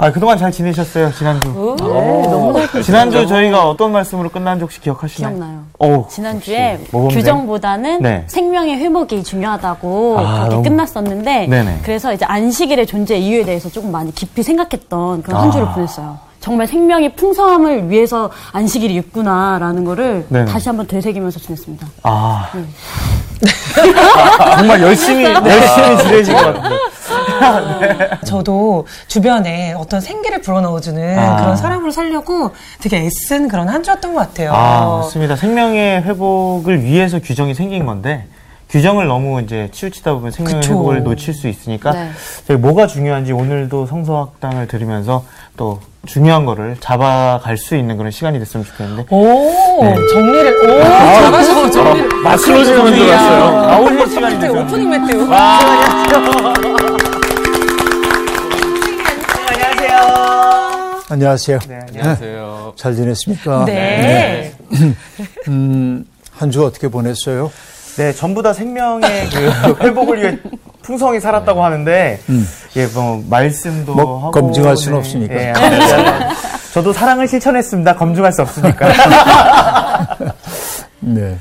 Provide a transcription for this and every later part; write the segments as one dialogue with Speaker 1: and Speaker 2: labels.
Speaker 1: 아, 그동안 잘 지내셨어요, 지난주?
Speaker 2: 네, 너무 잘
Speaker 1: 지난주 저희가 어떤 말씀으로 끝난지 혹시 기억하시나요?
Speaker 2: 기억나요.
Speaker 1: 오,
Speaker 2: 지난주에? 규정보다는
Speaker 1: 네.
Speaker 2: 생명의 회복이 중요하다고
Speaker 1: 아,
Speaker 2: 그렇게
Speaker 1: 너무-
Speaker 2: 끝났었는데
Speaker 1: 네네.
Speaker 2: 그래서 이제 안식일의 존재 이유에 대해서 조금 많이 깊이 생각했던 그런 한
Speaker 1: 아.
Speaker 2: 주를 보냈어요. 정말 생명의 풍성함을 위해서 안식일이 있구나라는 거를
Speaker 1: 네네.
Speaker 2: 다시 한번 되새기면서 지냈습니다.
Speaker 1: 아. 아, 정말 열심히, 열심히 지내신 것 같은데.
Speaker 3: 저도 주변에 어떤 생기를 불어넣어주는
Speaker 1: 아.
Speaker 3: 그런 사람으로 살려고 되게 애쓴 그런 한 주였던 것 같아요.
Speaker 1: 아, 맞습니다. 생명의 회복을 위해서 규정이 생긴 건데, 규정을 너무 이제 치우치다 보면 생명의
Speaker 3: 그쵸.
Speaker 1: 회복을 놓칠 수 있으니까,
Speaker 2: 네.
Speaker 1: 뭐가 중요한지 오늘도 성서학당을 들으면서 또 중요한 거를 잡아갈 수 있는 그런 시간이 됐으면 좋겠는데,
Speaker 3: 오,
Speaker 1: 네.
Speaker 3: 정리를, 오, 잘하시고 정리를.
Speaker 1: 마스로지는 줄 알았어요. 나오실 시간이 됐어요.
Speaker 3: 오프닝 메테오.
Speaker 4: 안녕하세요.
Speaker 1: 네,
Speaker 5: 안녕하세요.
Speaker 4: 잘 지냈습니까?
Speaker 3: 네.
Speaker 4: 음, 한 주 어떻게 보냈어요?
Speaker 1: 네, 전부 다 생명의 그 회복을 위해 풍성히 살았다고 하는데, 예, 뭐, 말씀도
Speaker 4: 뭐,
Speaker 1: 하고.
Speaker 4: 검증할 수는 없으니까.
Speaker 1: 예, 저도 사랑을 실천했습니다. 검증할 수 없으니까.
Speaker 4: 네.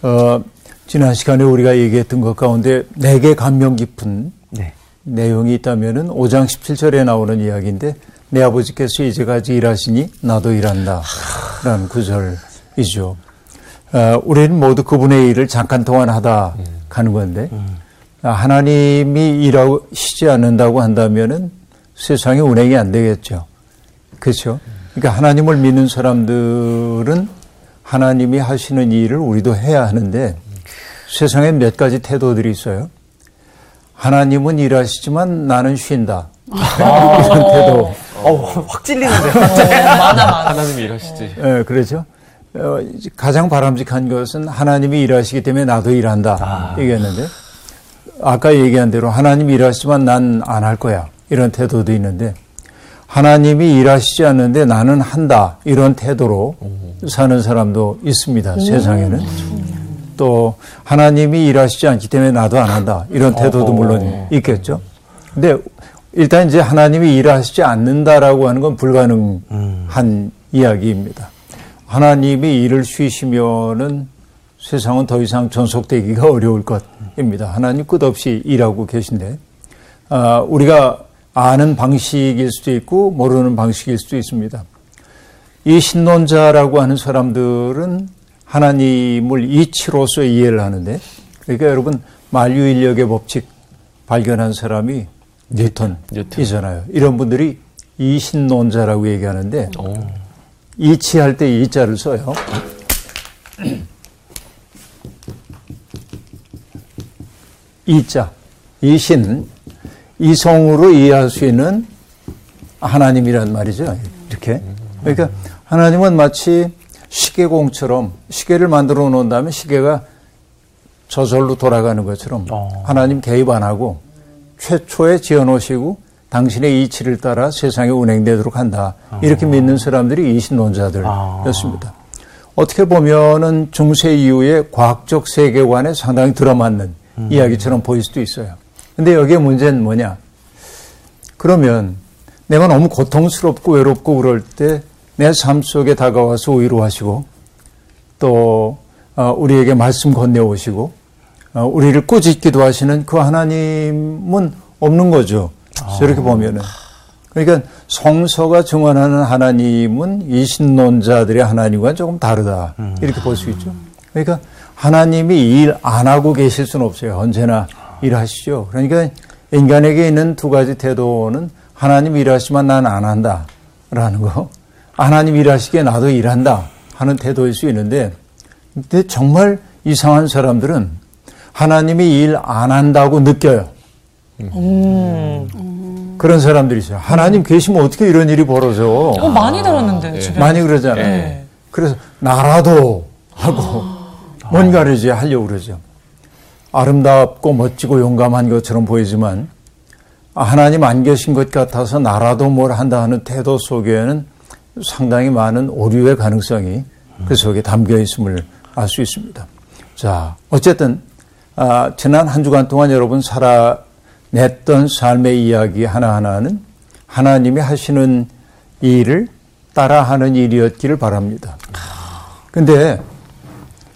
Speaker 4: 어, 지난 시간에 우리가 얘기했던 것 가운데 내게 감명 깊은
Speaker 1: 네.
Speaker 4: 내용이 있다면은 5장 17절에 나오는 이야기인데 내 아버지께서 이제까지 일하시니 나도 일한다. 라는 구절이죠. 어, 우리는 모두 그분의 일을 잠깐 동안 하다 가는 건데 아, 하나님이 일하시지 않는다고 한다면은 세상에 운행이 안 되겠죠. 그렇죠. 그러니까 하나님을 믿는 사람들은 하나님이 하시는 일을 우리도 해야 하는데 세상에 몇 가지 태도들이 있어요. 하나님은 일하시지만 나는 쉰다. 이런 태도.
Speaker 1: 어, 확 찔리는데.
Speaker 5: 하나님이 일하시지.
Speaker 4: 예, 그렇죠. 어, 가장 바람직한 것은 하나님이 일하시기 때문에 나도 일한다. 얘기했는데 아까 얘기한 대로 하나님이 일하시지만 난 안 할 거야. 이런 태도도 있는데 하나님이 일하시지 않는데 나는 한다. 이런 태도로 사는 사람도 있습니다. 세상에는. 또 하나님이 일하시지 않기 때문에 나도 안 한다. 이런 태도도 물론 있겠죠. 근데 일단 이제 하나님이 일하시지 않는다라고 하는 건 불가능한 이야기입니다. 하나님이 일을 쉬시면은 세상은 더 이상 전속되기가 어려울 것입니다. 하나님 끝없이 일하고 계신데, 아, 우리가 아는 방식일 수도 있고 모르는 방식일 수도 있습니다. 이 신론자라고 하는 사람들은 하나님을 이치로서 이해를 하는데, 그러니까 여러분 만유인력의 법칙 발견한 사람이 뉴턴 이잖아요. 이런 분들이 이신론자라고 얘기하는데, 이치할 때 이자를 써요. 이자, 이신, 이성으로 이해할 수 있는 하나님이란 말이죠. 이렇게. 그러니까 하나님은 마치 시계공처럼 시계를 만들어 놓은 다음에 시계가 저절로 돌아가는 것처럼
Speaker 1: 어.
Speaker 4: 하나님 개입 안 하고 최초에 지어 놓으시고 당신의 이치를 따라 세상에 운행되도록 한다. 이렇게 믿는 사람들이 이신론자들이었습니다. 어떻게 보면은 중세 이후의 과학적 세계관에 상당히 들어맞는 이야기처럼 보일 수도 있어요. 근데 여기에 문제는 뭐냐? 그러면 내가 너무 고통스럽고 외롭고 그럴 때 내 삶 속에 다가와서 위로하시고 또 어, 우리에게 말씀 건네오시고 어, 우리를 꾸짖기도 하시는 그 하나님은 없는 거죠. 저렇게 보면은. 그러니까 성서가 증언하는 하나님은 이신론자들의 하나님과 조금 다르다. 이렇게 볼 수 있죠. 그러니까 하나님이 일 안 하고 계실 수는 없어요. 언제나 일하시죠. 그러니까 인간에게 있는 두 가지 태도는 하나님 일하시면 난 안 한다. 라는 거. 하나님 일하시기에 나도 일한다. 하는 태도일 수 있는데, 근데 정말 이상한 사람들은 하나님이 일 안 한다고 느껴요. 그런 사람들이 있어요. 하나님 계시면 어떻게 이런 일이 벌어져?
Speaker 3: 어, 많이 들었는데, 주변에.
Speaker 4: 많이 그러잖아요.
Speaker 3: 네.
Speaker 4: 그래서 나라도 하고 뭔가를 이제 하려고 그러죠. 아름답고 멋지고 용감한 것처럼 보이지만 아, 하나님 안 계신 것 같아서 나라도 뭘 한다 하는 태도 속에는 상당히 많은 오류의 가능성이 그 속에 담겨 있음을 알 수 있습니다. 자, 어쨌든 아, 지난 한 주간 동안 여러분 살아냈던 삶의 이야기 하나하나는 하나님이 하시는 일을 따라하는 일이었기를 바랍니다. 근데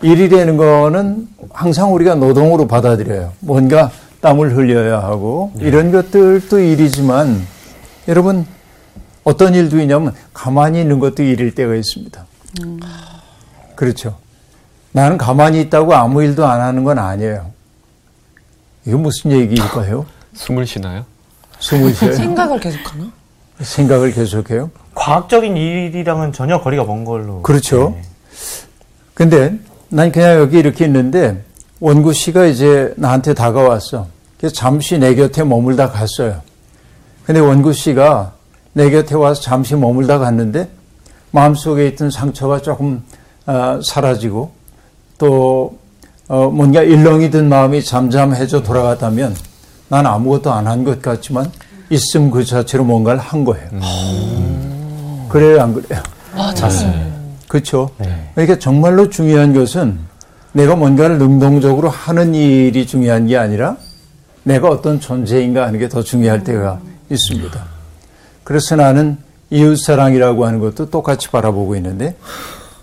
Speaker 4: 일이라는 거는 항상 우리가 노동으로 받아들여요. 뭔가 땀을 흘려야 하고 이런 것들도 일이지만 여러분 어떤 일도 있냐면 가만히 있는 것도 일일 때가 있습니다. 그렇죠. 나는 가만히 있다고 아무 일도 안 하는 건 아니에요. 이거 무슨 얘기일까요?
Speaker 5: 숨을 쉬나요?
Speaker 4: 숨을 쉬어요?
Speaker 3: 생각을 계속하나?
Speaker 4: 생각을 계속해요?
Speaker 1: 과학적인 일이랑은 전혀 거리가 먼 걸로.
Speaker 4: 그렇죠.
Speaker 1: 네.
Speaker 4: 근데 난 그냥 여기 이렇게 있는데 원구 씨가 이제 나한테 다가왔어. 그래서 잠시 내 곁에 머물다 갔어요. 근데 원구 씨가 내 곁에 와서 잠시 머물다 갔는데 마음속에 있던 상처가 조금 어, 사라지고 또 어, 뭔가 일렁이 든 마음이 잠잠해져 돌아갔다면 난 아무것도 안 한 것 같지만 있음 그 자체로 뭔가를 한 거예요. 그래요, 안 그래요?
Speaker 3: 아, 맞습니다.
Speaker 4: 그렇죠. 그러니까 정말로 중요한 것은 내가 뭔가를 능동적으로 하는 일이 중요한 게 아니라 내가 어떤 존재인가 하는 게 더 중요할 때가 있습니다. 그래서 나는 이웃사랑이라고 하는 것도 똑같이 바라보고 있는데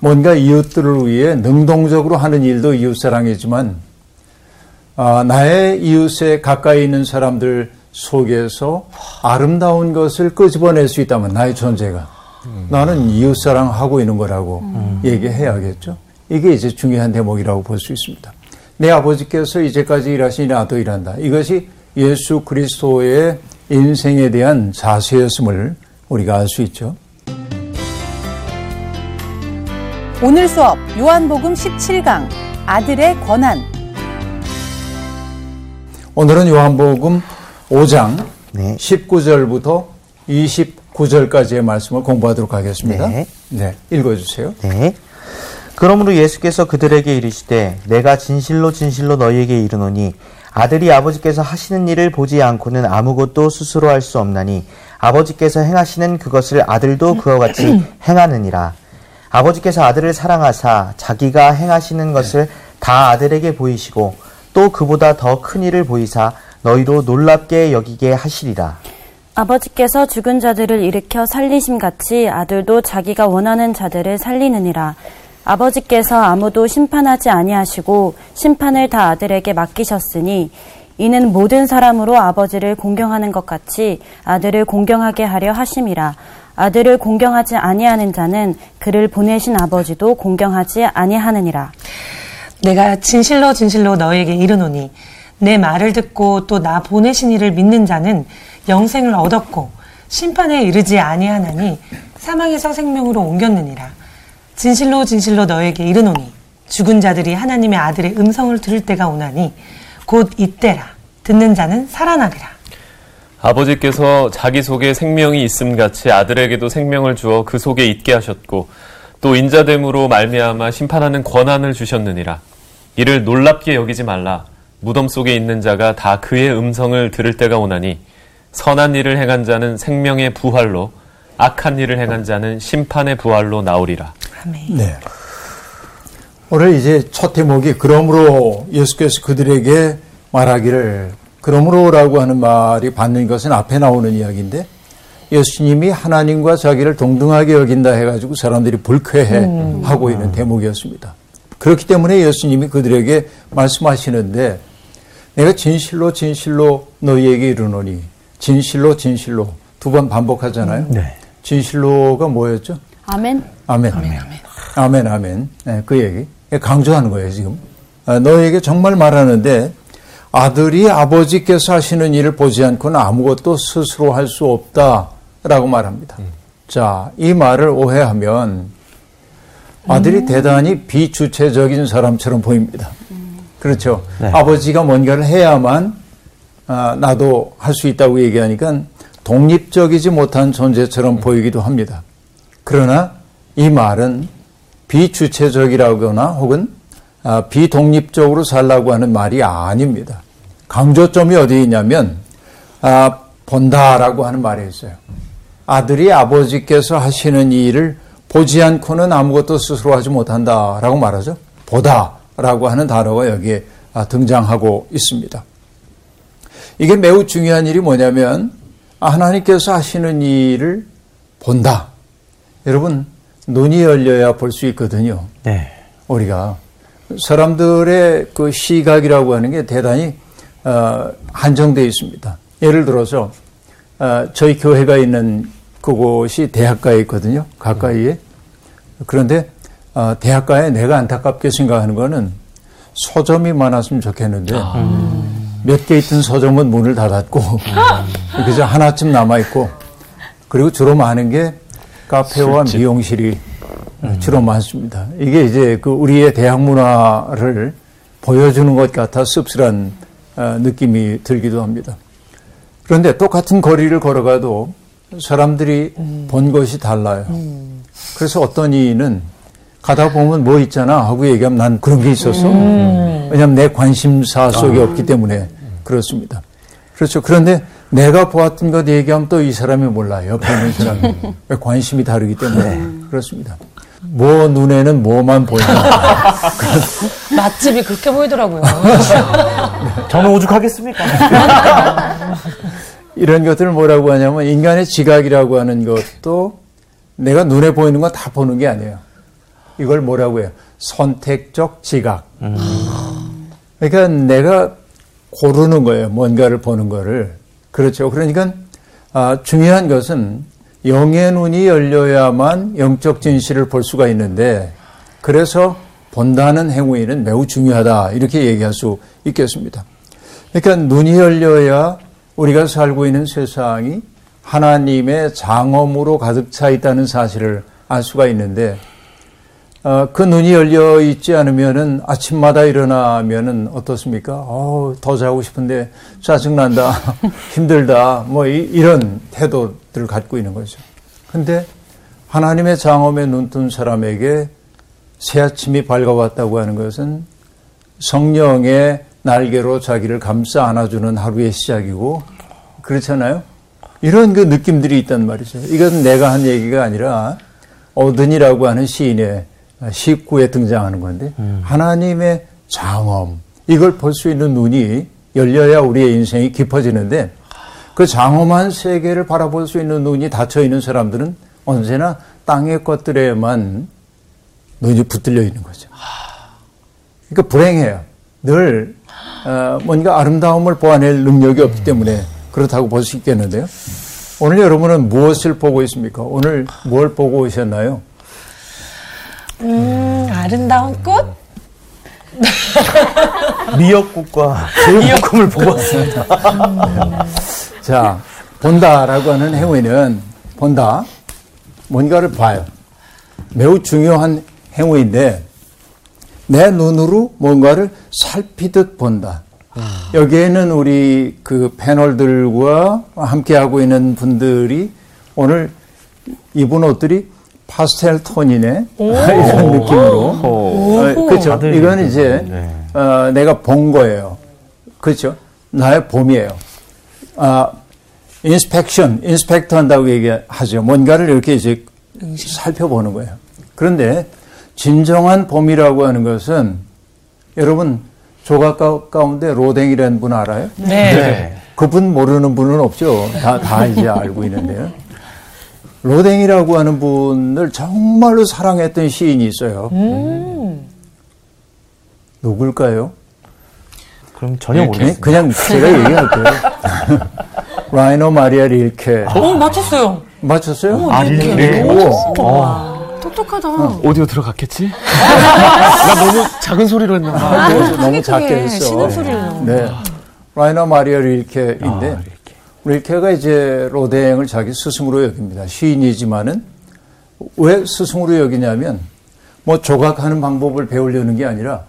Speaker 4: 뭔가 이웃들을 위해 능동적으로 하는 일도 이웃사랑이지만 아, 나의 이웃에 가까이 있는 사람들 속에서 아름다운 것을 끄집어낼 수 있다면 나의 존재가 나는 이웃사랑 하고 있는 거라고 얘기해야겠죠. 이게 이제 중요한 대목이라고 볼 수 있습니다. 내 아버지께서 이제까지 일하시니 나도 일한다. 이것이 예수 그리스도의 인생에 대한 자세였음을 우리가 알 수 있죠.
Speaker 6: 오늘 수업 요한복음 17강 아들의 권한
Speaker 4: 오늘은 요한복음 5장
Speaker 1: 네.
Speaker 4: 19절부터 29절까지의 말씀을 공부하도록 하겠습니다.
Speaker 1: 네.
Speaker 4: 네, 읽어주세요.
Speaker 1: 네. 그러므로 예수께서 그들에게 이르시되 내가 진실로 진실로 너희에게 이르노니 아들이 아버지께서 하시는 일을 보지 않고는 아무것도 스스로 할 수 없나니 아버지께서 행하시는 그것을 아들도 그와 같이 행하느니라. 아버지께서 아들을 사랑하사 자기가 행하시는 것을 다 아들에게 보이시고 또 그보다 더 큰 일을 보이사 너희로 놀랍게 여기게 하시리라.
Speaker 2: 아버지께서 죽은 자들을 일으켜 살리심 같이 아들도 자기가 원하는 자들을 살리느니라. 아버지께서 아무도 심판하지 아니하시고 심판을 다 아들에게 맡기셨으니 이는 모든 사람으로 아버지를 공경하는 것 같이 아들을 공경하게 하려 하심이라. 아들을 공경하지 아니하는 자는 그를 보내신 아버지도 공경하지 아니하느니라.
Speaker 3: 내가 진실로 진실로 너에게 이르노니 내 말을 듣고 또 나 보내신 이를 믿는 자는 영생을 얻었고 심판에 이르지 아니하나니 사망에서 생명으로 옮겼느니라. 진실로 진실로 너에게 이르노니 죽은 자들이 하나님의 아들의 음성을 들을 때가 오나니 곧 이때라. 듣는 자는 살아나리라.
Speaker 5: 아버지께서 자기 속에 생명이 있음 같이 아들에게도 생명을 주어 그 속에 있게 하셨고 또 인자됨으로 말미암아 심판하는 권한을 주셨느니라. 이를 놀랍게 여기지 말라. 무덤 속에 있는 자가 다 그의 음성을 들을 때가 오나니 선한 일을 행한 자는 생명의 부활로 악한 일을 행한 자는 심판의 부활로 나오리라.
Speaker 3: 아멘.
Speaker 4: 네. 오늘 이제 첫 대목이 그러므로 예수께서 그들에게 말하기를 그러므로라고 하는 말이 받는 것은 앞에 나오는 이야기인데 예수님이 하나님과 자기를 동등하게 여긴다 해가지고 사람들이 불쾌해 하고 있는 대목이었습니다. 그렇기 때문에 예수님이 그들에게 말씀하시는데 내가 진실로 진실로 너희에게 이르노니 진실로 진실로 두 번 반복하잖아요.
Speaker 1: 네.
Speaker 4: 진실로가 뭐였죠?
Speaker 2: 아멘.
Speaker 4: 아멘. 아멘. 아멘. 아멘. 네, 그 얘기. 강조하는 거예요, 지금. 아, 너에게 정말 말하는데 아들이 아버지께서 하시는 일을 보지 않고는 아무것도 스스로 할 수 없다라고 말합니다. 자, 이 말을 오해하면 아들이 대단히 비주체적인 사람처럼 보입니다. 그렇죠.
Speaker 1: 네.
Speaker 4: 아버지가 뭔가를 해야만 아, 나도 할 수 있다고 얘기하니까 독립적이지 못한 존재처럼 보이기도 합니다. 그러나 이 말은 비주체적이라거나 혹은 아, 비독립적으로 살라고 하는 말이 아닙니다. 강조점이 어디 있냐면 아, 본다라고 하는 말이 있어요. 아들이 아버지께서 하시는 일을 보지 않고는 아무것도 스스로 하지 못한다라고 말하죠. 보다라고 하는 단어가 여기에 아, 등장하고 있습니다. 이게 매우 중요한 일이 뭐냐면 하나님께서 하시는 일을 본다. 여러분, 눈이 열려야 볼 수 있거든요.
Speaker 1: 네.
Speaker 4: 우리가. 사람들의 그 시각이라고 하는 게 대단히 어, 한정되어 있습니다. 예를 들어서 어, 저희 교회가 있는 그곳이 대학가에 있거든요. 가까이에. 그런데 어, 대학가에 내가 안타깝게 생각하는 거는 서점이 많았으면 좋겠는데 몇 개 있던 서점은 문을 닫았고 그저 하나쯤 남아 있고 그리고 주로 많은 게 카페와 미용실이 주로 많습니다. 이게 이제 그 우리의 대학 문화를 보여주는 것 같아 씁쓸한 어, 느낌이 들기도 합니다. 그런데 똑같은 거리를 걸어가도 사람들이 본 것이 달라요. 그래서 어떤 이는 가다 보면 뭐 있잖아 하고 얘기하면 난 그런 게 있었어. 왜냐하면 내 관심사 속에 없기 때문에 그렇습니다. 그렇죠. 그런데 내가 보았던 것 얘기하면 또 이 사람이 몰라요. 옆에 있는 사람이. 왜 관심이 다르기 때문에 그렇습니다. 뭐 눈에는 뭐만 보인다.
Speaker 3: 맛집이 그렇게 보이더라고요.
Speaker 1: 저는 오죽하겠습니까?
Speaker 4: 이런 것들을 뭐라고 하냐면 인간의 지각이라고 하는 것도 내가 눈에 보이는 건 다 보는 게 아니에요. 이걸 뭐라고 해요? 선택적 지각. 그러니까 내가 고르는 거예요. 뭔가를 보는 거를. 그렇죠. 그러니까 아, 중요한 것은 영의 눈이 열려야만 영적 진실을 볼 수가 있는데 그래서 본다는 행위는 매우 중요하다. 이렇게 얘기할 수 있겠습니다. 그러니까 눈이 열려야 우리가 살고 있는 세상이 하나님의 장엄으로 가득 차 있다는 사실을 알 수가 있는데 어, 그 눈이 열려 있지 않으면은 아침마다 일어나면은 어떻습니까? 어, 더 자고 싶은데 짜증난다, 힘들다, 뭐 이, 런 태도들을 갖고 있는 거죠. 근데 하나님의 장엄에 눈뜬 사람에게 새 아침이 밝아왔다고 하는 것은 성령의 날개로 자기를 감싸 안아주는 하루의 시작이고 그렇잖아요. 이런 그 느낌들이 있단 말이죠. 이건 내가 한 얘기가 아니라 어든이라고 하는 시인의 시구에 등장하는 건데 하나님의 장엄 이걸 볼 수 있는 눈이 열려야 우리의 인생이 깊어지는데 그 장엄한 세계를 바라볼 수 있는 눈이 닫혀 있는 사람들은 언제나 땅의 것들에만 눈이 붙들려 있는 거죠. 그러니까 불행해요. 늘 어, 뭔가 아름다움을 보아낼 능력이 없기 때문에 그렇다고 볼 수 있겠는데요. 오늘 여러분은 무엇을 보고 있습니까? 오늘 뭘 보고 오셨나요?
Speaker 3: 음, 아름다운 꽃?
Speaker 1: 미역국과 제육볶음을 보고 왔습니다.
Speaker 4: 자, 본다라고 하는 행위는 본다. 뭔가를 봐요. 매우 중요한 행위인데 내 눈으로 뭔가를 살피듯 본다. 여기에는 우리 그 패널들과 함께 하고 있는 분들이 오늘 입은 옷들이 파스텔 톤이네. 이런 느낌으로. 어, 그렇죠. 이건 이제
Speaker 1: 네.
Speaker 4: 어, 내가 본 거예요. 그렇죠. 나의 봄이에요. 아, inspection, inspect 한다고 얘기하죠. 뭔가를 이렇게 이제 살펴보는 거예요. 그런데 진정한 봄이라고 하는 것은 여러분 조각 가- 가운데 로댕이라는 분 알아요?
Speaker 3: 네.
Speaker 4: 그분 모르는 분은 없죠. 다, 다 이제 알고 있는데요. 로댕이라고 하는 분을 정말로 사랑했던 시인이 있어요. 누굴까요?
Speaker 1: 그럼 전혀
Speaker 4: 네,
Speaker 1: 모르겠습니다.
Speaker 4: 그냥 제가 얘기할게요. 라이너 마리아 릴케.
Speaker 3: 어, 맞췄어요.
Speaker 4: 맞췄어요?
Speaker 1: 아,
Speaker 3: 이렇게.
Speaker 1: 릴케.
Speaker 4: 오.
Speaker 3: 똑똑하다.
Speaker 5: 오디오 들어갔겠지? 나 너무 작은 소리로 했나 봐.
Speaker 4: 아, 너무, 너무
Speaker 3: 작게
Speaker 4: 했어.
Speaker 3: 신음 소리를
Speaker 4: 네. 라이너 마리아 릴케인데 릴케가 이제 로댕을 자기 스승으로 여깁니다. 시인이지만은 왜 스승으로 여기냐면 뭐 조각하는 방법을 배우려는 게 아니라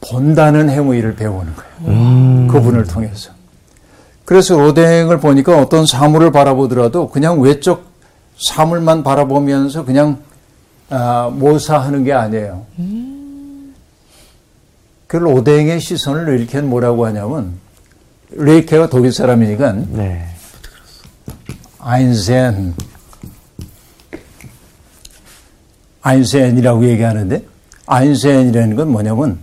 Speaker 4: 본다는 행위를 배우는 거예요. 그분을 통해서. 그래서 로댕을 보니까 어떤 사물을 바라보더라도 그냥 외적 사물만 바라보면서 그냥 아, 모사하는 게 아니에요. 그 로댕의 시선을 릴케는 뭐라고 하냐면 릴케가 독일 사람이니까
Speaker 1: 네.
Speaker 4: 아인센 아인센이라고 얘기하는데 아인센이라는 건 뭐냐면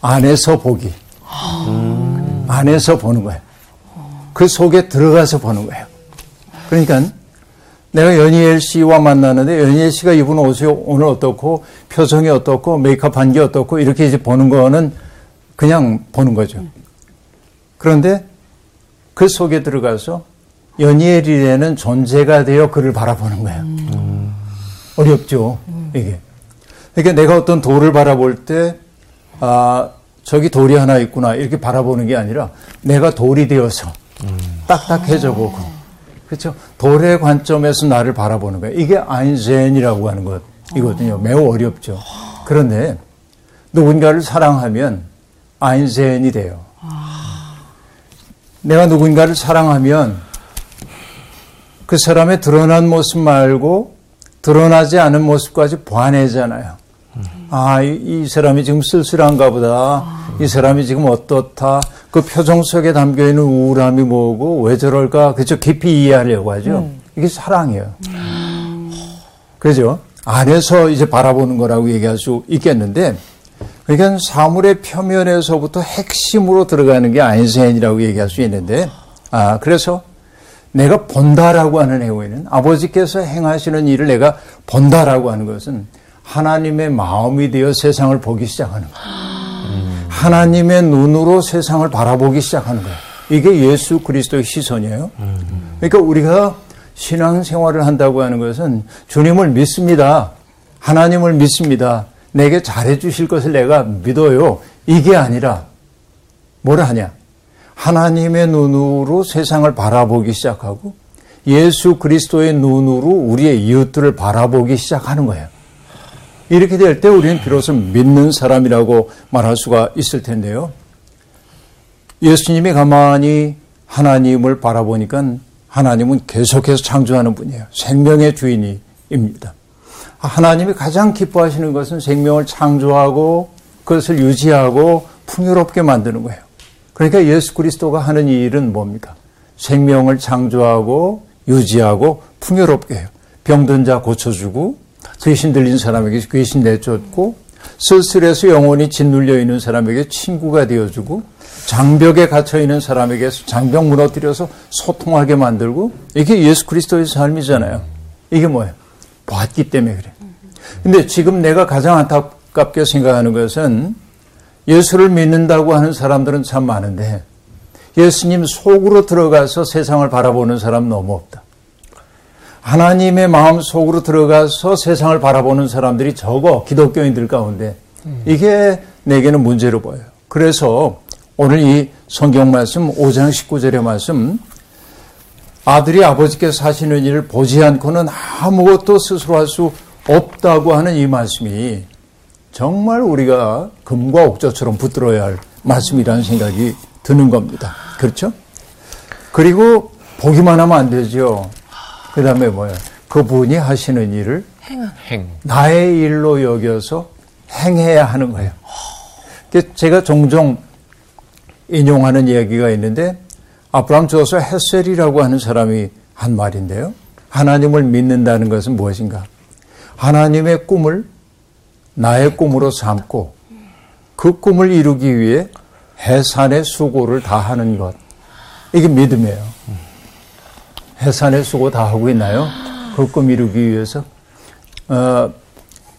Speaker 4: 안에서 보기 안에서 보는 거예요 그 속에 들어가서 보는 거예요. 그러니까 내가 연희엘 씨와 만나는데 연희엘 씨가 입은 옷이 오늘 어떻고 표정이 어떻고 메이크업 한 게 어떻고 이렇게 이제 보는 거는 그냥 보는 거죠. 그런데 그 속에 들어가서 연희엘이라는 존재가 되어 그를 바라보는 거예요. 음. 어렵죠, 이게. 그러니까 내가 어떤 돌을 바라볼 때, 아, 저기 돌이 하나 있구나, 이렇게 바라보는 게 아니라 내가 돌이 되어서 딱딱해져 보고, 그렇죠? 돌의 관점에서 나를 바라보는 거예요. 이게 아인젠이라고 하는 것 이거든요. 매우 어렵죠. 그런데 누군가를 사랑하면 아인젠이 돼요. 내가 누군가를 사랑하면 그 사람의 드러난 모습 말고 드러나지 않은 모습까지 보완해잖아요. 아, 이, 이, 사람이 지금 쓸쓸한가 보다. 이 사람이 지금 어떻다. 그 표정 속에 담겨 있는 우울함이 뭐고 왜 저럴까. 그죠? 깊이 이해하려고 하죠. 음. 이게 사랑이에요. 음. 그죠? 안에서 이제 바라보는 거라고 얘기할 수 있겠는데, 그러니까 사물의 표면에서부터 핵심으로 들어가는 게 아인슈타인이라고 얘기할 수 있는데, 아, 그래서 내가 본다라고 하는 행위는 아버지께서 행하시는 일을 내가 본다라고 하는 것은 하나님의 마음이 되어 세상을 보기 시작하는 거예요. 하나님의 눈으로 세상을 바라보기 시작하는 거예요. 이게 예수 그리스도의 시선이에요. 그러니까 우리가 신앙생활을 한다고 하는 것은 주님을 믿습니다. 하나님을 믿습니다. 내게 잘해 주실 것을 내가 믿어요. 이게 아니라 뭐라 하냐? 하나님의 눈으로 세상을 바라보기 시작하고 예수 그리스도의 눈으로 우리의 이웃들을 바라보기 시작하는 거예요. 이렇게 될 때 우리는 비로소 믿는 사람이라고 말할 수가 있을 텐데요. 예수님이 가만히 하나님을 바라보니까 하나님은 계속해서 창조하는 분이에요. 생명의 주인입니다. 하나님이 가장 기뻐하시는 것은 생명을 창조하고 그것을 유지하고 풍요롭게 만드는 거예요. 그러니까 예수 그리스도가 하는 일은 뭡니까? 생명을 창조하고 유지하고 풍요롭게 해요. 병든 자 고쳐주고 귀신 들린 사람에게 귀신 내쫓고 쓸쓸해서 영혼이 짓눌려 있는 사람에게 친구가 되어주고 장벽에 갇혀 있는 사람에게 장벽 무너뜨려서 소통하게 만들고 이게 예수 그리스도의 삶이잖아요. 이게 뭐예요? 봤기 때문에 그래. 근데 지금 내가 가장 안타깝게 생각하는 것은 예수를 믿는다고 하는 사람들은 참 많은데 예수님 속으로 들어가서 세상을 바라보는 사람 너무 없다. 하나님의 마음 속으로 들어가서 세상을 바라보는 사람들이 적어 기독교인들 가운데 이게 내게는 문제로 보여요. 그래서 오늘 이 성경 말씀 5장 19절의 말씀 아들이 아버지께서 하시는 일을 보지 않고는 아무것도 스스로 할 수 없다고 하는 이 말씀이 정말 우리가 금과 옥저처럼 붙들어야 할 말씀이라는 생각이 드는 겁니다. 그렇죠? 그리고 보기만 하면 안 되죠. 그 다음에 뭐야? 그분이 하시는 일을 행. 나의 일로 여겨서 행해야 하는 거예요. 제가 종종 인용하는 이야기가 있는데 아브라함 주어서 헤셀이라고 하는 사람이 한 말인데요. 하나님을 믿는다는 것은 무엇인가? 하나님의 꿈을 나의 꿈으로 삼고 그 꿈을 이루기 위해 해산의 수고를 다 하는 것. 이게 믿음이에요. 해산의 수고 다 하고 있나요? 그 꿈 이루기 위해서? 어,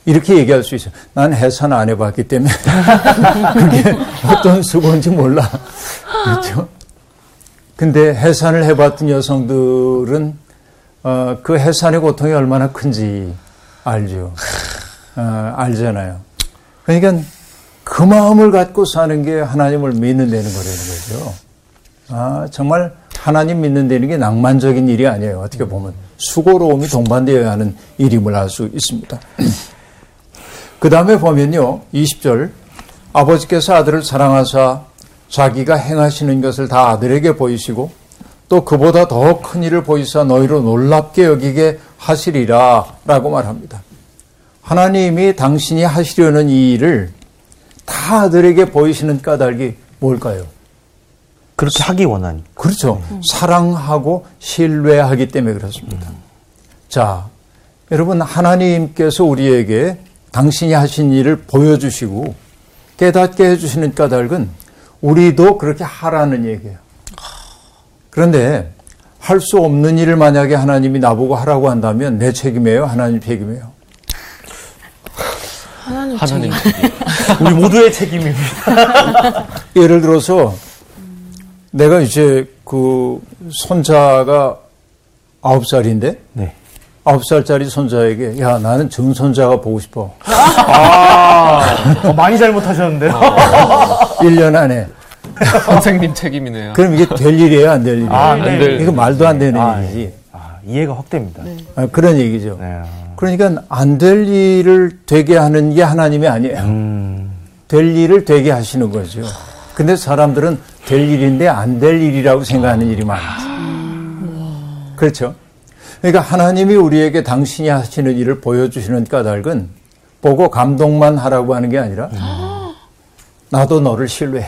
Speaker 4: 이렇게 얘기할 수 있어요. 난 해산 안 해봤기 때문에 그게 어떤 수고인지 몰라. 그렇죠? 근데 해산을 해봤던 여성들은 어, 그 해산의 고통이 얼마나 큰지 알죠. 어, 알잖아요. 그러니까 그 마음을 갖고 사는 게 하나님을 믿는 데는 거라는 거죠. 아, 정말 하나님 믿는 데는 게 낭만적인 일이 아니에요. 어떻게 보면 수고로움이 동반되어야 하는 일임을 알 수 있습니다. 그 다음에 보면요. 20절 아버지께서 아들을 사랑하사 자기가 행하시는 것을 다 아들에게 보이시고 또 그보다 더 큰 일을 보이사 너희로 놀랍게 여기게 하시리라 라고 말합니다. 하나님이 당신이 하시려는 이 일을 다 아들에게 보이시는 까닭이 뭘까요?
Speaker 1: 그렇게 하기 원하니.
Speaker 4: 그렇죠. 음. 사랑하고 신뢰하기 때문에 그렇습니다. 음. 자, 여러분, 하나님께서 우리에게 당신이 하신 일을 보여주시고 깨닫게 해주시는 까닭은 우리도 그렇게 하라는 얘기예요. 그런데 할 수 없는 일을 만약에 하나님이 나보고 하라고 한다면 내 책임이에요? 하나님 책임이에요?
Speaker 3: 하나님,
Speaker 5: 하나님
Speaker 1: 우리 모두의 책임입니다.
Speaker 4: 예를 들어서 내가 이제 그 손자가 아홉 살인데
Speaker 1: 네.
Speaker 4: 아홉 살짜리 손자에게 야 나는 정 손자가 보고 싶어.
Speaker 1: 아, 어, 많이 잘못하셨는데요.
Speaker 4: 1년 안에.
Speaker 5: 선생님 책임이네요.
Speaker 4: 그럼 이게 될 일이에요, 안 될 일이에요?
Speaker 1: 아,
Speaker 5: 안 될-
Speaker 4: 이거 말도 안 되는
Speaker 1: 아,
Speaker 4: 일이지.
Speaker 1: 아, 이해가 확 됩니다. 네.
Speaker 4: 아, 그런 얘기죠.
Speaker 1: 아.
Speaker 4: 그러니까 안 될 일을 되게 하는 게 하나님이 아니에요.
Speaker 1: 음,
Speaker 4: 될 일을 되게 하시는 거죠. 근데 사람들은 될 일인데 안 될 일이라고 생각하는 일이 많죠. 그렇죠. 그러니까 하나님이 우리에게 당신이 하시는 일을 보여주시는 까닭은 보고 감동만 하라고 하는 게 아니라 나도 너를 신뢰해.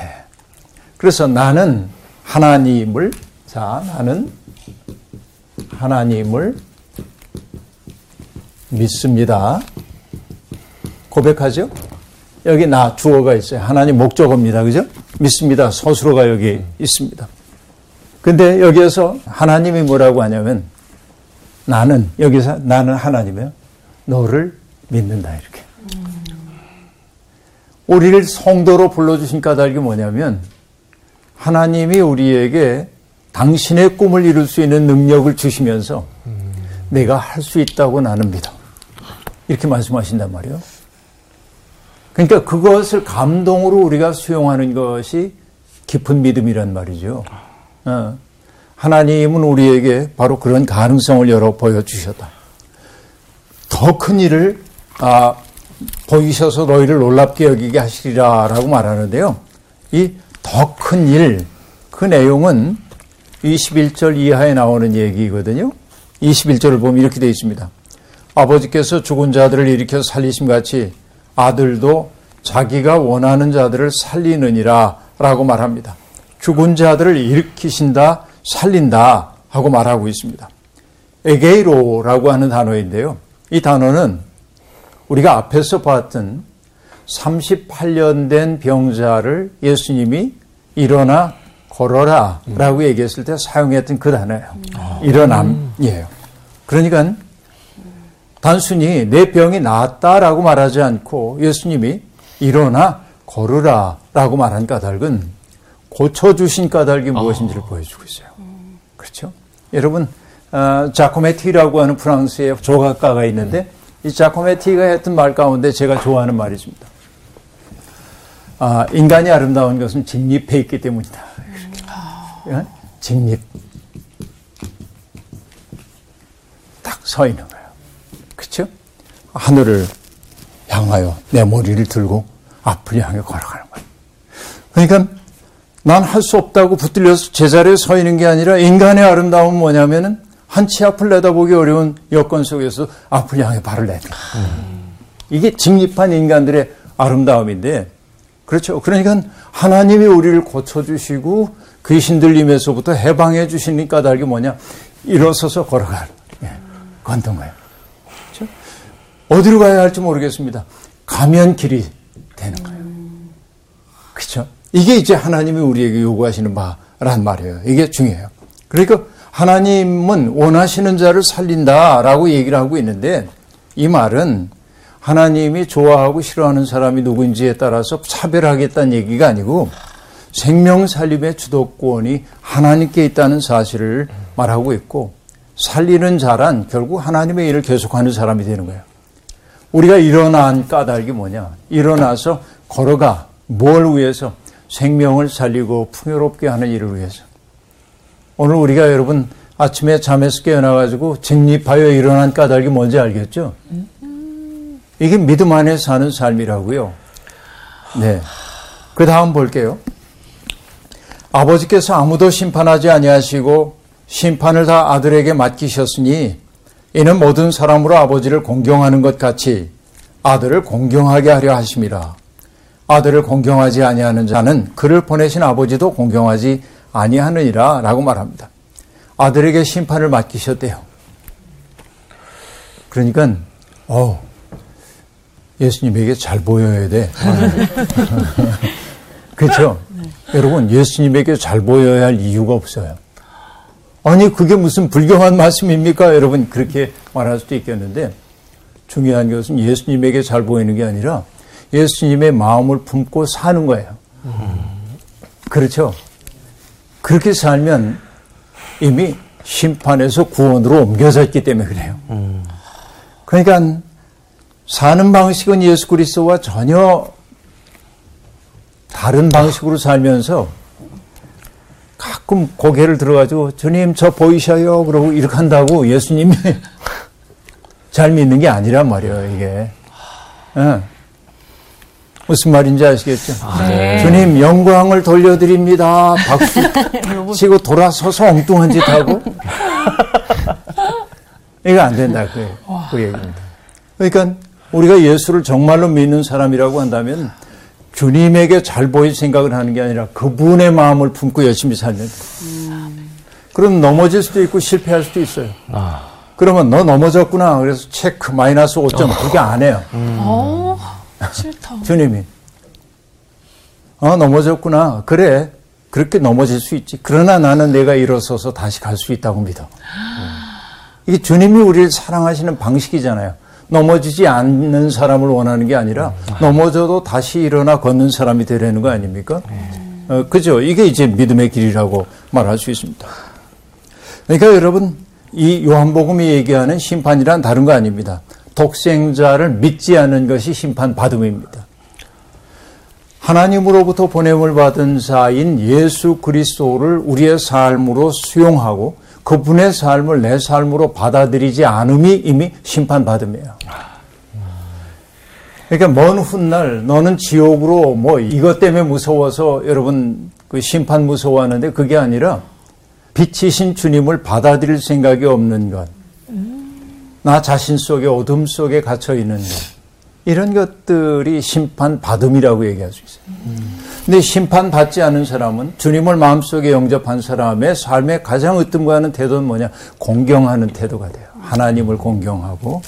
Speaker 4: 그래서 나는 하나님을 자 나는 하나님을 믿습니다. 고백하죠? 여기 나 주어가 있어요. 하나님 목적어입니다. 그죠? 믿습니다. 서술어가 여기 있습니다. 근데 여기에서 하나님이 뭐라고 하냐면 나는 여기서 나는 하나님이요. 너를 믿는다 이렇게. 우리를 성도로 불러주신 까닭이 뭐냐면 하나님이 우리에게 당신의 꿈을 이룰 수 있는 능력을 주시면서 내가 할 수 있다고 나는 믿어. 이렇게 말씀하신단 말이에요. 그러니까 그것을 감동으로 우리가 수용하는 것이 깊은 믿음이란 말이죠. 어. 하나님은 우리에게 바로 그런 가능성을 열어 보여주셨다. 더 큰 일을 아, 보이셔서 너희를 놀랍게 여기게 하시리라라고 말하는데요. 이 더 큰 일, 그 내용은 21절 이하에 나오는 얘기거든요. 21절을 보면 이렇게 되어 있습니다. 아버지께서 죽은 자들을 일으켜 살리심 같이 아들도 자기가 원하는 자들을 살리느니라 라고 말합니다. 죽은 자들을 일으키신다, 살린다 하고 말하고 있습니다. 에게이로라고 하는 단어인데요. 이 단어는 우리가 앞에서 봤던 38년 된 병자를 예수님이 일어나 걸어라 라고 얘기했을 때 사용했던 그 단어예요. 일어남이에요. 그러니까 단순히 내 병이 나았다라고 말하지 않고 예수님이 일어나 걸으라 라고 말한 까닭은 고쳐주신 까닭이 무엇인지를 보여주고 있어요. 그렇죠? 여러분, 어, 자코메티라고 하는 프랑스의 조각가가 있는데 이 자코메티가 했던 말 가운데 제가 좋아하는 말이 있습니다. 아, 인간이 아름다운 것은 직립해 있기 때문이다. 이렇게. 어? 직립. 딱 서 있는 거예요. 하늘을 향하여 내 머리를 들고 앞을 향해 걸어가는 거예요. 그러니까 난 할 수 없다고 붙들려서 제자리에 서 있는 게 아니라 인간의 아름다움은 뭐냐면은 한 치 앞을 내다보기 어려운 여건 속에서 앞을 향해 발을 내는 거예요. 이게 직립한 인간들의 아름다움인데 그렇죠. 그러니까 하나님이 우리를 고쳐주시고 귀신 들림에서부터 해방해 주시는 까닭이 뭐냐? 일어서서 걸어가는 예, 걷는 거예요. 어디로 가야 할지 모르겠습니다. 가면 길이 되는 거예요. 그렇죠? 이게 이제 하나님이 우리에게 요구하시는 바란 말이에요. 이게 중요해요. 그러니까 하나님은 원하시는 자를 살린다라고 얘기를 하고 있는데 이 말은 하나님이 좋아하고 싫어하는 사람이 누구인지에 따라서 차별하겠다는 얘기가 아니고 생명 살림의 주도권이 하나님께 있다는 사실을 말하고 있고 살리는 자란 결국 하나님의 일을 계속하는 사람이 되는 거예요. 우리가 일어난 까닭이 뭐냐? 일어나서 걸어가 뭘 위해서 생명을 살리고 풍요롭게 하는 일을 위해서. 오늘 우리가 여러분 아침에 잠에서 깨어나가지고 직립하여 일어난 까닭이 뭔지 알겠죠? 이게 믿음 안에 사는 삶이라고요. 네. 그 다음 볼게요. 아버지께서 아무도 심판하지 아니하시고 심판을 다 아들에게 맡기셨으니 이는 모든 사람으로 아버지를 공경하는 것 같이 아들을 공경하게 하려 하심이라. 아들을 공경하지 아니하는 자는 그를 보내신 아버지도 공경하지 아니하느니라 라고 말합니다. 아들에게 심판을 맡기셨대요. 그러니까 어 예수님에게 잘 보여야 돼. 그렇죠? 여러분 예수님에게 잘 보여야 할 이유가 없어요. 아니 그게 무슨 불경한 말씀입니까? 여러분 그렇게 말할 수도 있겠는데 중요한 것은 예수님에게 잘 보이는 게 아니라 예수님의 마음을 품고 사는 거예요. 그렇죠? 그렇게 살면 이미 심판에서 구원으로 옮겨졌기 때문에 그래요. 그러니까 사는 방식은 예수 그리스도와 전혀 다른 방식으로 살면서 가끔 고개를 들어가지고 주님 저 보이셔요? 그러고 이렇게 한다고 예수님이 잘 믿는 게 아니란 말이에요 이게. 예. 무슨 말인지 아시겠죠? 주님 영광을 돌려드립니다. 박수 치고 돌아서서 엉뚱한 짓 하고. 이거 안 된다 그, 그 얘기입니다 그러니까 우리가 예수를 정말로 믿는 사람이라고 한다면 주님에게 잘 보일 생각을 하는 게 아니라 그분의 마음을 품고 열심히 살면 음. 그럼 넘어질 수도 있고 실패할 수도 있어요. 아. 그러면 너 넘어졌구나. 그래서 체크 마이너스 5점 어. 그게 안 해요. 음. 어, 싫다. 주님이 어 넘어졌구나. 그래 그렇게 넘어질 수 있지. 그러나 나는 내가 일어서서 다시 갈 수 있다고 믿어. 이게 주님이 우리를 사랑하시는 방식이잖아요. 넘어지지 않는 사람을 원하는 게 아니라 넘어져도 다시 일어나 걷는 사람이 되려는 거 아닙니까? 어, 그죠? 이게 이제 믿음의 길이라고 말할 수 있습니다. 그러니까 여러분, 이 요한복음이 얘기하는 심판이란 다른 거 아닙니다. 독생자를 믿지 않는 것이 심판 받음입니다. 하나님으로부터 보냄을 받은 자인 예수 그리스도를 우리의 삶으로 수용하고 그분의 삶을 내 삶으로 받아들이지 않음이 이미 심판받음이에요. 그러니까 먼 훗날 너는 지옥으로 뭐 이것 때문에 무서워서 여러분 그 심판 무서워하는데 그게 아니라 빛이신 주님을 받아들일 생각이 없는 것. 나 자신 속에 어둠 속에 갇혀 있는 것. 이런 것들이 심판 받음이라고 얘기할 수 있어요. 근데 심판받지 않은 사람은 주님을 마음속에 영접한 사람의 삶의 가장 으뜸과하는 태도는 뭐냐? 공경하는 태도가 돼요. 하나님을 공경하고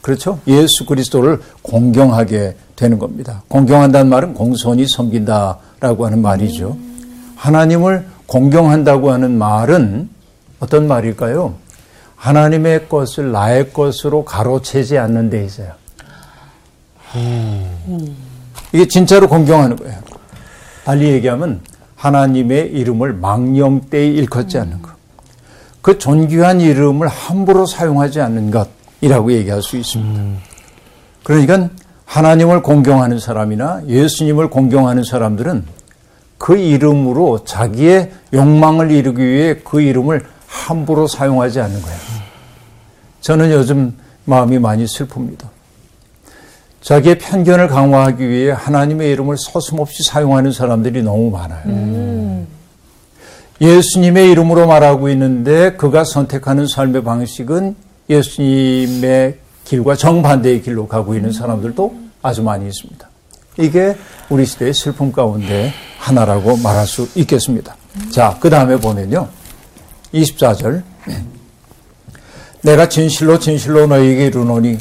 Speaker 4: 그렇죠? 예수 그리스도를 공경하게 되는 겁니다. 공경한다는 말은 공손히 섬긴다라고 하는 말이죠. 하나님을 공경한다고 하는 말은 어떤 말일까요? 하나님의 것을 나의 것으로 가로채지 않는 데 있어요. 이게 진짜로 공경하는 거예요. 달리 얘기하면 하나님의 이름을 망령되이 일컫지 않는 것. 그 존귀한 이름을 함부로 사용하지 않는 것이라고 얘기할 수 있습니다. 음. 그러니까 하나님을 공경하는 사람이나 예수님을 공경하는 사람들은 그 이름으로 자기의 욕망을 이루기 위해 그 이름을 함부로 사용하지 않는 거예요. 저는 요즘 마음이 많이 슬픕니다. 자기의 편견을 강화하기 위해 하나님의 이름을 서슴없이 사용하는 사람들이 너무 많아요. 음. 예수님의 이름으로 말하고 있는데 그가 선택하는 삶의 방식은 예수님의 길과 정반대의 길로 가고 있는 사람들도 아주 많이 있습니다. 이게 우리 시대의 슬픔 가운데 하나라고 말할 수 있겠습니다. 자, 그 다음에 보면요. 24절. 내가 진실로 진실로 너에게 이르노니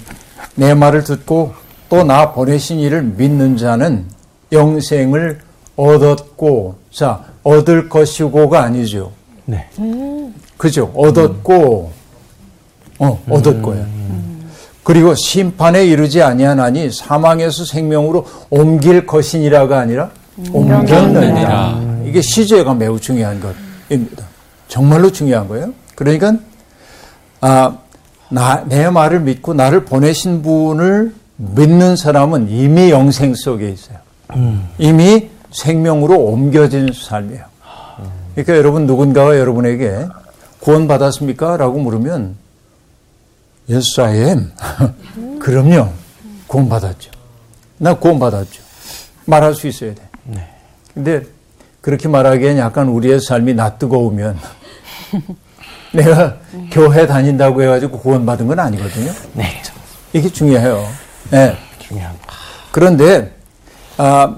Speaker 4: 내 말을 듣고 또 나 보내신 이를 믿는 자는 영생을 얻었고, 자, 얻을 것이고가 아니죠. 네. 그죠? 얻었고, 어, 얻을 거예요. 그리고 심판에 이르지 아니하나니 사망에서 생명으로 옮길 것이니라가 아니라 옮겼느니라. 이게 시제가 매우 중요한 것입니다. 정말로 중요한 거예요. 그러니까 아, 나, 내 말을 믿고 나를 보내신 분을 믿는 사람은 이미 영생 속에 있어요. 음. 이미 생명으로 옮겨진 삶이에요. 그러니까 여러분 누군가가 여러분에게 구원 받았습니까? 라고 물으면 Yes, I am. 그럼요. 구원 받았죠. 나 구원 받았죠. 말할 수 있어야 돼. 네. 근데 그렇게 말하기엔 약간 우리의 삶이 낯뜨거우면 내가 교회 다닌다고 해가지고 구원받은 건 아니거든요. 네. 이게 중요해요. 네. 중요한. 그런데 아,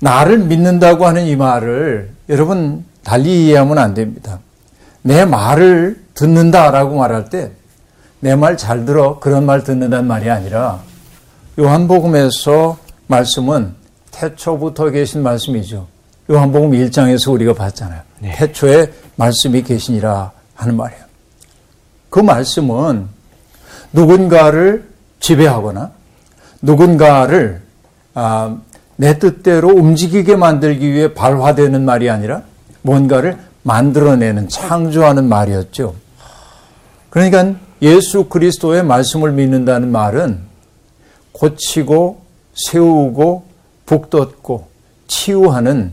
Speaker 4: 나를 믿는다고 하는 이 말을 여러분 달리 이해하면 안 됩니다. 내 말을 듣는다라고 말할 때 내 말 잘 들어 그런 말 듣는다는 말이 아니라 요한복음에서 말씀은 태초부터 계신 말씀이죠. 요한복음 1장에서 우리가 봤잖아요. 네. 태초에 말씀이 계시니라 하는 말이에요. 그 말씀은 누군가를 지배하거나 누군가를 아, 내 뜻대로 움직이게 만들기 위해 발화되는 말이 아니라 뭔가를 만들어내는 창조하는 말이었죠. 그러니까 예수 그리스도의 말씀을 믿는다는 말은 고치고 세우고 북돋고 치유하는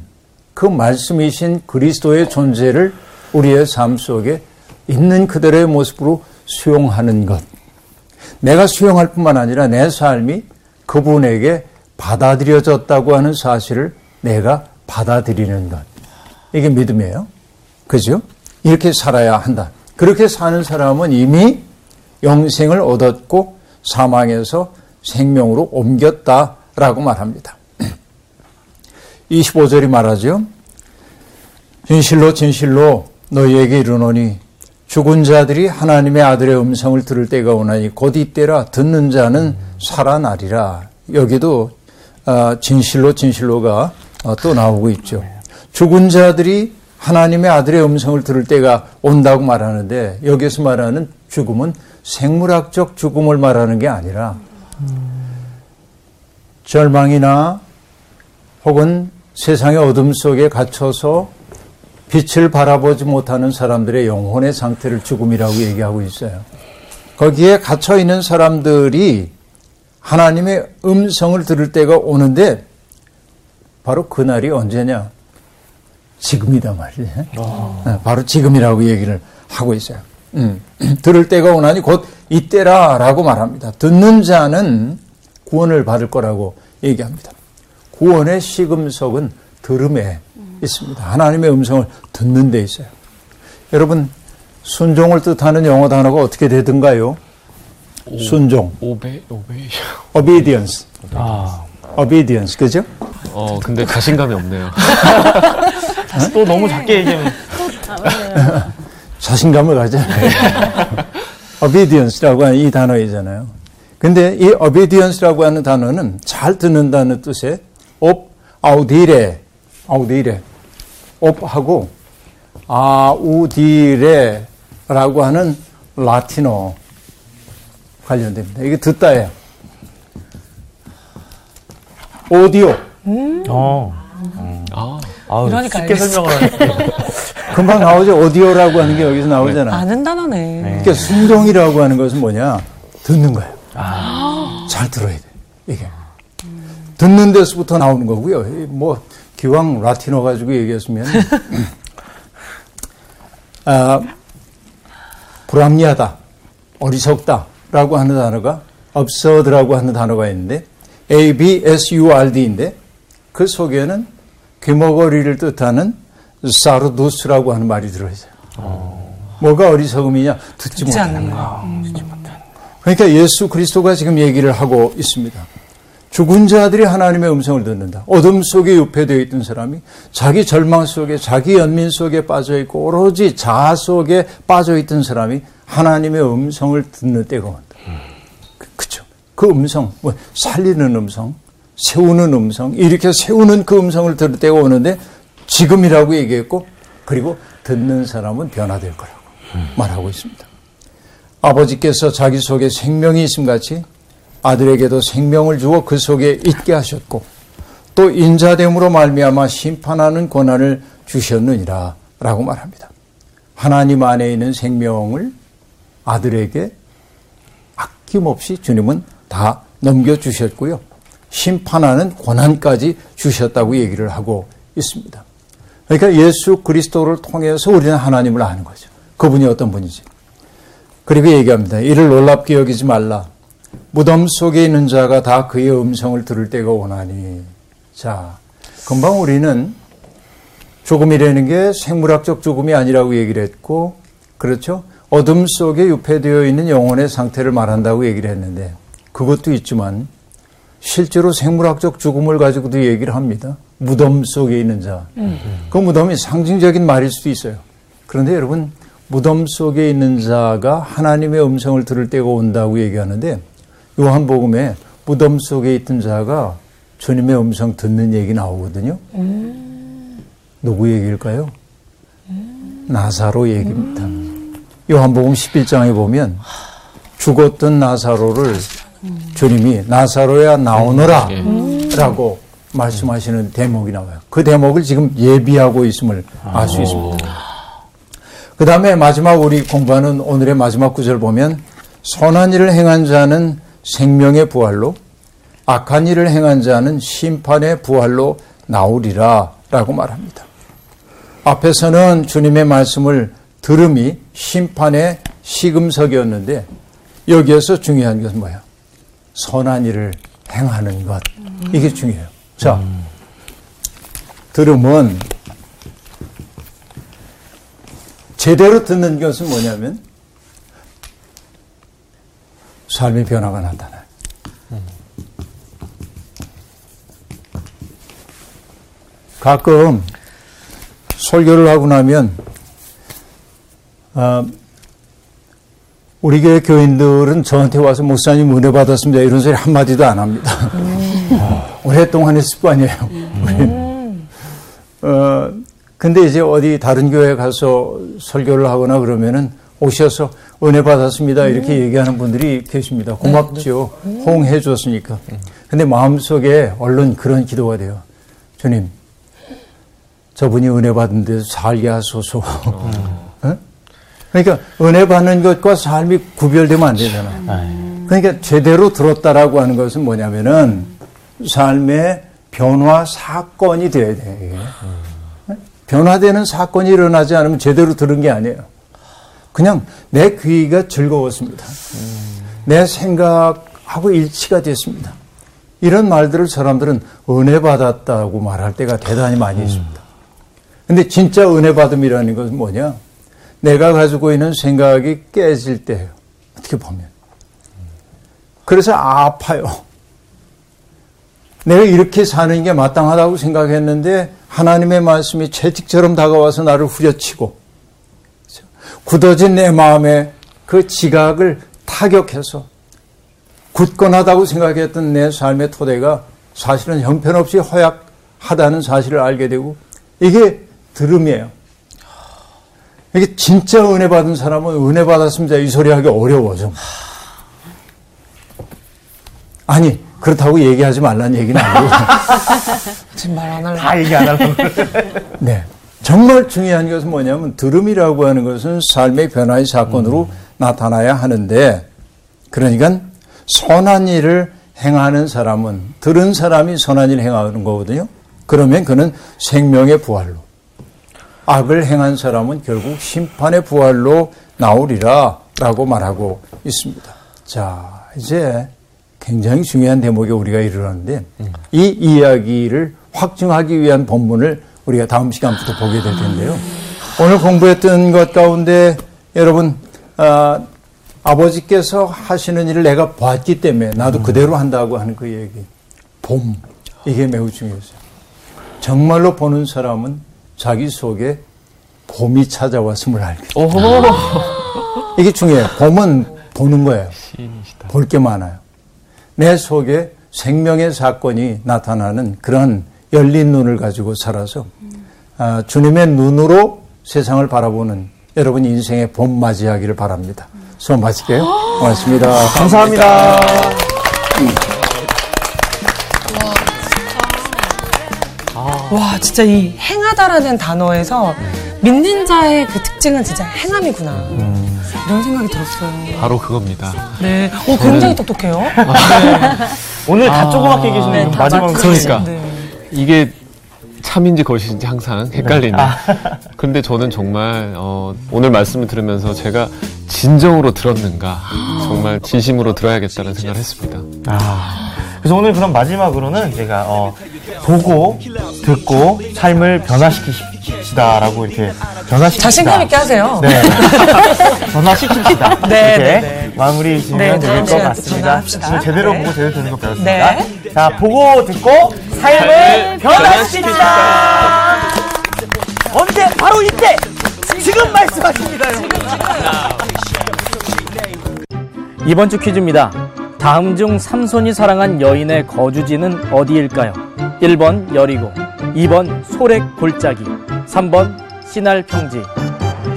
Speaker 4: 그 말씀이신 그리스도의 존재를 우리의 삶 속에 있는 그대로의 모습으로 수용하는 것. 내가 수용할 뿐만 아니라 내 삶이 그분에게 받아들여졌다고 하는 사실을 내가 받아들이는 것. 이게 믿음이에요. 그죠? 이렇게 살아야 한다. 그렇게 사는 사람은 이미 영생을 얻었고 사망에서 생명으로 옮겼다라고 말합니다. 25절이 말하죠. 진실로 진실로 너희에게 이르노니 죽은 자들이 하나님의 아들의 음성을 들을 때가 오나니 곧 이때라 듣는 자는 살아나리라. 여기도 아, 진실로 진실로가 어, 또 나오고 있죠. 죽은 자들이 하나님의 아들의 음성을 들을 때가 온다고 말하는데 여기서 말하는 죽음은 생물학적 죽음을 말하는 게 아니라 절망이나 혹은 세상의 어둠 속에 갇혀서 빛을 바라보지 못하는 사람들의 영혼의 상태를 죽음이라고 얘기하고 있어요. 거기에 갇혀 있는 사람들이 하나님의 음성을 들을 때가 오는데 바로 그날이 언제냐? 지금이다 말이에요. 네, 바로 지금이라고 얘기를 하고 있어요. 음, 들을 때가 오나니 곧 이때라라고 말합니다. 듣는 자는 구원을 받을 거라고 얘기합니다. 구원의 시금석은 들음에 있습니다. 하나님의 음성을 듣는 데 있어요. 여러분 순종을 뜻하는 영어 단어가 어떻게 되든가요? 순종.
Speaker 5: 오베 오베.
Speaker 4: obedience.
Speaker 7: 아,
Speaker 4: obedience. 그죠?
Speaker 5: 어 근데 자신감이 없네요.
Speaker 7: 또 너무 작게 얘기하면
Speaker 4: 자신감을 가져야 obedience라고 하는 이 단어이잖아요. 근데 이 obedience라고 하는 단어는 잘 듣는다는 뜻의 ob, audire, audire, ob하고 audire라고 하는 라틴어 관련됩니다. 이게 듣다예요. 오디오.
Speaker 7: 어.
Speaker 5: 아
Speaker 7: 아우,
Speaker 3: 그러니까
Speaker 7: 쉽게. 설명을 하니까.
Speaker 4: 금방 나오죠. 오디오라고 하는 게 여기서 나오잖아요.
Speaker 3: 아는 단어네.
Speaker 4: 그러니까 순종이라고 하는 것은 뭐냐? 듣는 거예요. 잘 들어야 돼. 이게. 듣는 데서부터 나오는 거고요. 이 뭐, 기왕 라틴어 가지고 얘기했으면, 아, 불합리하다, 어리석다, 라고 하는 단어가, absurd라고 하는 단어가 있는데, A-B-S-U-R-D인데, 그 속에는 귀머거리를 뜻하는 사르두스라고 하는 말이 들어있어요. 뭐가 어리석음이냐? 듣지
Speaker 3: 듣지
Speaker 4: 못하는
Speaker 3: 않는
Speaker 4: 거예요. 그러니까 예수 그리스도가 지금 얘기를 하고 있습니다. 죽은 자들이 하나님의 음성을 듣는다. 어둠 속에 유폐되어 있던 사람이 자기 절망 속에 자기 연민 속에 빠져 있고 오로지 자아 속에 빠져 있던 사람이 하나님의 음성을 듣는 때가 온다. 그- 그쵸? 그 음성, 뭐 살리는 음성, 세우는 음성, 이렇게 세우는 그 음성을 들을 때가 오는데 지금이라고 얘기했고 그리고 듣는 사람은 변화될 거라고 말하고 있습니다. 아버지께서 자기 속에 생명이 있음 같이 아들에게도 생명을 주어 그 속에 있게 하셨고 또 인자됨으로 말미암아 심판하는 권한을 주셨느니라 라고 말합니다. 하나님 안에 있는 생명을 아들에게 아낌없이 주님은 다 넘겨 주셨고요. 심판하는 권한까지 주셨다고 얘기를 하고 있습니다. 그러니까 예수 그리스도를 통해서 우리는 하나님을 아는 거죠. 그분이 어떤 분이지. 그리고 얘기합니다. 이를 놀랍게 여기지 말라. 무덤 속에 있는 자가 다 그의 음성을 들을 때가 오나니. 자, 금방 우리는 죽음이라는 게 생물학적 죽음이 아니라고 얘기를 했고, 그렇죠? 어둠 속에 유폐되어 있는 영혼의 상태를 말한다고 얘기를 했는데, 그것도 있지만, 실제로 생물학적 죽음을 가지고도 얘기를 합니다. 무덤 속에 있는 자. 그 무덤이 상징적인 말일 수도 있어요. 그런데 여러분, 무덤 속에 있는 자가 하나님의 음성을 들을 때가 온다고 얘기하는데, 요한복음에 무덤 속에 있던 자가 주님의 음성 듣는 얘기 나오거든요. 누구 얘기일까요? 나사로 얘기입니다. 요한복음 11장에 보면 죽었던 나사로를 주님이 나사로야 나오너라 라고 말씀하시는 대목이 나와요. 그 대목을 지금 예비하고 있음을 알 수 있습니다. 그 다음에 마지막 우리 공부하는 오늘의 마지막 구절 보면 선한 일을 행한 자는 생명의 부활로 악한 일을 행한 자는 심판의 부활로 나오리라 라고 말합니다. 앞에서는 주님의 말씀을 들음이 심판의 시금석이었는데 여기에서 중요한 것은 뭐야? 선한 일을 행하는 것. 이게 중요해요. 자, 들음은 제대로 듣는 것은 뭐냐면 삶의 변화가 나타나요. 가끔 설교를 하고 나면 아, 우리 교회 교인들은 저한테 와서 목사님 은혜 받았습니다 이런 소리 한 마디도 안 합니다. 어, 오랫동안의 습관이에요. 우리는. 어, 근데 이제 어디 다른 교회 가서 설교를 하거나 그러면은 오셔서 은혜 받았습니다 이렇게 얘기하는 분들이 계십니다. 고맙죠. 호응해 줬으니까. 근데 마음속에 얼른 그런 기도가 돼요. 주님, 저분이 은혜 받은 데서 살게 하소서. 어? 그러니까 은혜 받는 것과 삶이 구별되면 안 되잖아요. 그러니까 제대로 들었다라고 하는 것은 뭐냐면은 삶의 변화 사건이 돼야 돼. 이게. 변화되는 사건이 일어나지 않으면 제대로 들은 게 아니에요. 그냥 내 귀가 즐거웠습니다. 내 생각하고 일치가 됐습니다. 이런 말들을 사람들은 은혜 받았다고 말할 때가 대단히 많이 있습니다. 근데 진짜 은혜 받음이라는 것은 뭐냐? 내가 가지고 있는 생각이 깨질 때예요. 어떻게 보면. 그래서 아파요. 내가 이렇게 사는 게 마땅하다고 생각했는데 하나님의 말씀이 채찍처럼 다가와서 나를 후려치고 굳어진 내 마음에 그 지각을 타격해서 굳건하다고 생각했던 내 삶의 토대가 사실은 형편없이 허약하다는 사실을 알게 되고 이게 들음이에요. 이게 진짜 은혜 받은 사람은 은혜 받았습니다. 이 소리 하기 어려워, 좀. 아니, 그렇다고 얘기하지 말라는 얘기는 아니고.
Speaker 3: 지금 말안 할래.
Speaker 7: 다 얘기 안 하려고.
Speaker 4: 네. 정말 중요한 것은 뭐냐면, 들음이라고 하는 것은 삶의 변화의 사건으로 나타나야 하는데, 그러니까 선한 일을 행하는 사람은, 들은 사람이 선한 일을 행하는 거거든요. 그러면 그는 생명의 부활로, 악을 행한 사람은 결국 심판의 부활로 나오리라 라고 말하고 있습니다. 자, 이제 굉장히 중요한 대목에 우리가 이르렀는데 이 이야기를 확증하기 위한 본문을 우리가 다음 시간부터 보게 될 텐데요. 오늘 공부했던 것 가운데 여러분 아, 아버지께서 하시는 일을 내가 봤기 때문에 나도 그대로 한다고 하는 그 얘기. 봄. 이게 매우 중요했어요. 정말로 보는 사람은 자기 속에 봄이 찾아왔음을 알게. 이게 중요해요. 봄은 보는 거예요. 볼 게 많아요. 내 속에 생명의 사건이 나타나는 그런 열린 눈을 가지고 살아서 아, 주님의 눈으로 세상을 바라보는 여러분 인생의 봄 맞이하기를 바랍니다. 수업 마칠게요. 고맙습니다.
Speaker 7: 감사합니다.
Speaker 3: 와, 진짜 이 행하다라는 단어에서 믿는 자의 그 특징은 진짜 행함이구나. 이런 생각이 들었어요.
Speaker 5: 바로 그겁니다.
Speaker 3: 네. 오, 굉장히 똑똑해요.
Speaker 7: 오늘 다 조그맣게 계시네.
Speaker 3: 네,
Speaker 7: 요.
Speaker 3: 맞-
Speaker 5: 그러니까.
Speaker 3: 네.
Speaker 5: 이게 참인지 거짓인지 항상 헷갈리는. 근데 저는 정말 어, 오늘 말씀을 들으면서 제가 진정으로 들었는가, 정말 진심으로 들어야겠다는 생각을 했습니다.
Speaker 7: 아, 그래서 오늘 그럼 마지막으로는 제가 어, 보고 듣고 삶을 변화시키시다라고 이렇게 변화시키다.
Speaker 3: 자신감 있게 하세요.
Speaker 7: 네. 변화시킵시다.
Speaker 3: 네,
Speaker 7: 이렇게
Speaker 3: 네, 네.
Speaker 7: 마무리 지으면
Speaker 3: 네,
Speaker 7: 될
Speaker 3: 다음
Speaker 7: 것
Speaker 3: 시간에 또
Speaker 7: 같습니다. 오늘 제대로
Speaker 3: 네.
Speaker 7: 보고 제대로 듣는 거 배웠습니다.
Speaker 3: 네.
Speaker 7: 자, 보고 듣고 삶을 변화시킵시다. 언제? 바로 이때! 지금 말씀하십니다, 여러분.
Speaker 8: 이번 주 퀴즈입니다. 다음 중 삼손이 사랑한 여인의 거주지는 어디일까요? 1번 여리고, 2번 소렉 골짜기, 3번 신할 평지.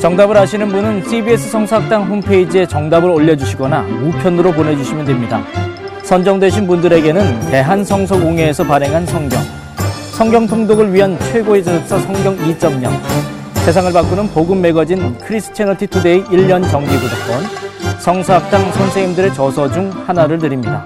Speaker 8: 정답을 아시는 분은 CBS 성서학당 홈페이지에 정답을 올려주시거나 우편으로 보내주시면 됩니다. 선정되신 분들에게는 대한성서공회에서 발행한 성경, 성경 통독을 위한 최고의 저자 성경 2.0, 세상을 바꾸는 복음 매거진 Christianity Today 1년 정기 구독권, 성서학당 선생님들의 저서 중 하나를 드립니다.